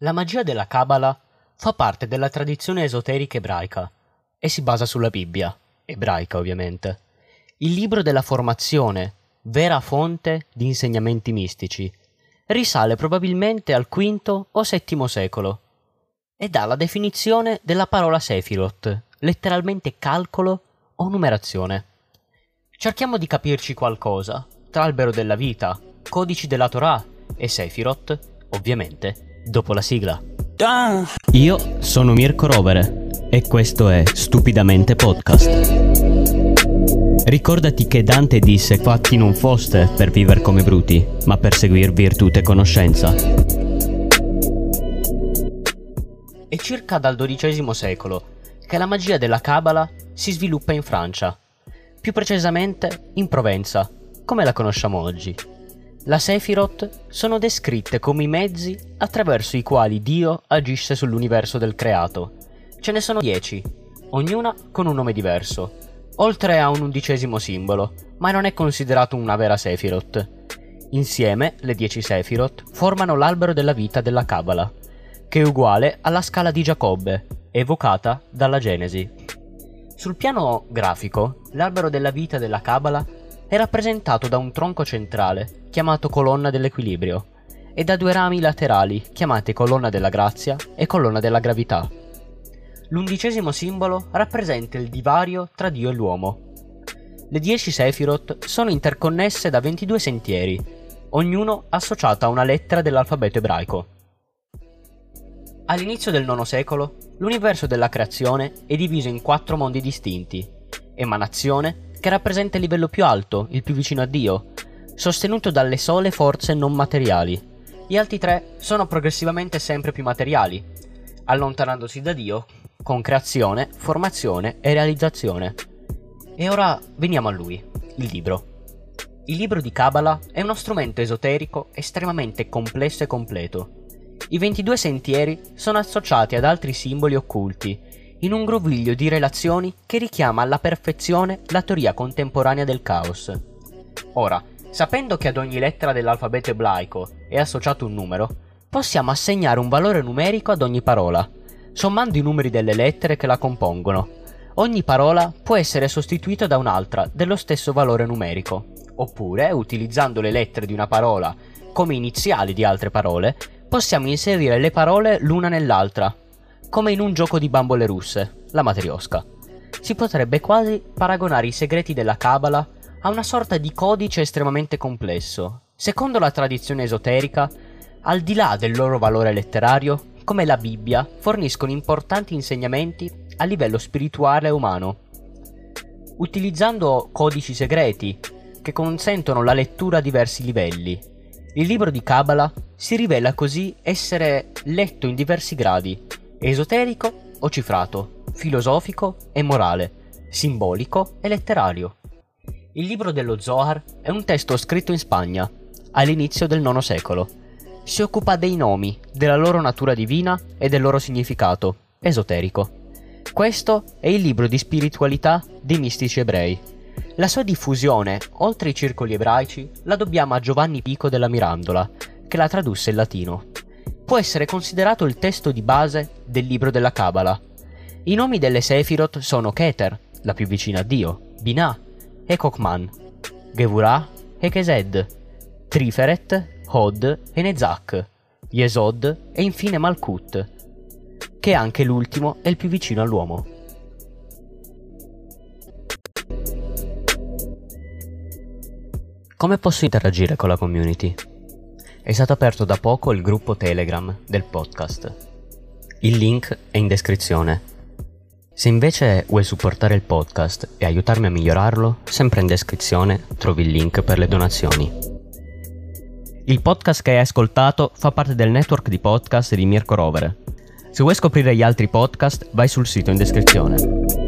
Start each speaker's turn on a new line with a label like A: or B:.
A: La magia della Kabbalah fa parte della tradizione esoterica ebraica e si basa sulla Bibbia, ebraica ovviamente, il libro della formazione, vera fonte di insegnamenti mistici. Risale probabilmente al V o VII secolo e dà la definizione della parola Sefirot, letteralmente calcolo o numerazione. Cerchiamo di capirci qualcosa tra albero della vita, codici della Torah e Sefirot, ovviamente dopo la sigla. Io sono Mirko Rovere e questo è Stupidamente Podcast. Ricordati che Dante disse fatti non foste per vivere come bruti, ma per seguir virtù e conoscenza. È circa dal XII secolo che la magia della Cabala si sviluppa in Francia, più precisamente in Provenza, come la conosciamo oggi. La Sephiroth sono descritte come i mezzi attraverso i quali Dio agisce sull'universo del creato. Ce ne sono dieci, ognuna con un nome diverso, oltre a un undicesimo simbolo, ma non è considerato una vera Sephiroth. Insieme, le dieci Sephiroth formano l'albero della vita della Kabbalah, che è uguale alla scala di Giacobbe, evocata dalla Genesi. Sul piano grafico, l'albero della vita della Kabbalah è rappresentato da un tronco centrale, chiamato colonna dell'equilibrio, e da due rami laterali, chiamate colonna della grazia e colonna della gravità. L'undicesimo simbolo rappresenta il divario tra Dio e l'uomo. Le dieci Sephiroth sono interconnesse da 22 sentieri, ognuno associato a una lettera dell'alfabeto ebraico. All'inizio del IX secolo, l'universo della creazione è diviso in quattro mondi distinti. Emanazione, che rappresenta il livello più alto, il più vicino a Dio, sostenuto dalle sole forze non materiali. Gli altri tre sono progressivamente sempre più materiali, allontanandosi da Dio con creazione, formazione e realizzazione. E ora veniamo a lui, il libro. Il libro di Kabbalah è uno strumento esoterico estremamente complesso e completo. I 22 sentieri sono associati ad altri simboli occulti in un groviglio di relazioni che richiama alla perfezione la teoria contemporanea del caos. Ora, sapendo che ad ogni lettera dell'alfabeto ebraico è associato un numero, possiamo assegnare un valore numerico ad ogni parola, sommando i numeri delle lettere che la compongono. Ogni parola può essere sostituita da un'altra dello stesso valore numerico, oppure, utilizzando le lettere di una parola come iniziali di altre parole, possiamo inserire le parole l'una nell'altra, come in un gioco di bambole russe, la matriosca. Si potrebbe quasi paragonare i segreti della Kabbalah a una sorta di codice estremamente complesso. Secondo la tradizione esoterica, al di là del loro valore letterario, come la Bibbia, forniscono importanti insegnamenti a livello spirituale e umano. Utilizzando codici segreti che consentono la lettura a diversi livelli, il libro di Kabbalah si rivela così essere letto in diversi gradi esoterico o cifrato, filosofico e morale, simbolico e letterario. Il libro dello Zohar è un testo scritto in Spagna, all'inizio del IX secolo. Si occupa dei nomi, della loro natura divina e del loro significato, esoterico. Questo è il libro di spiritualità dei mistici ebrei. La sua diffusione, oltre i circoli ebraici, la dobbiamo a Giovanni Pico della Mirandola, che la tradusse in latino può essere considerato il testo di base del libro della Kabbalah. I nomi delle Sephiroth sono Keter, la più vicina a Dio, Binah e Kokman, Gevurah e Kesed, Triferet, Hod e Nezak, Yesod e infine Malkut, che anche l'ultimo è il più vicino all'uomo. Come posso interagire con la community? È stato aperto da poco il gruppo Telegram del podcast. Il link è in descrizione. Se invece vuoi supportare il podcast e aiutarmi a migliorarlo, sempre in descrizione trovi il link per le donazioni. Il podcast che hai ascoltato fa parte del network di podcast di Mirko Rovere. Se vuoi scoprire gli altri podcast, vai sul sito in descrizione.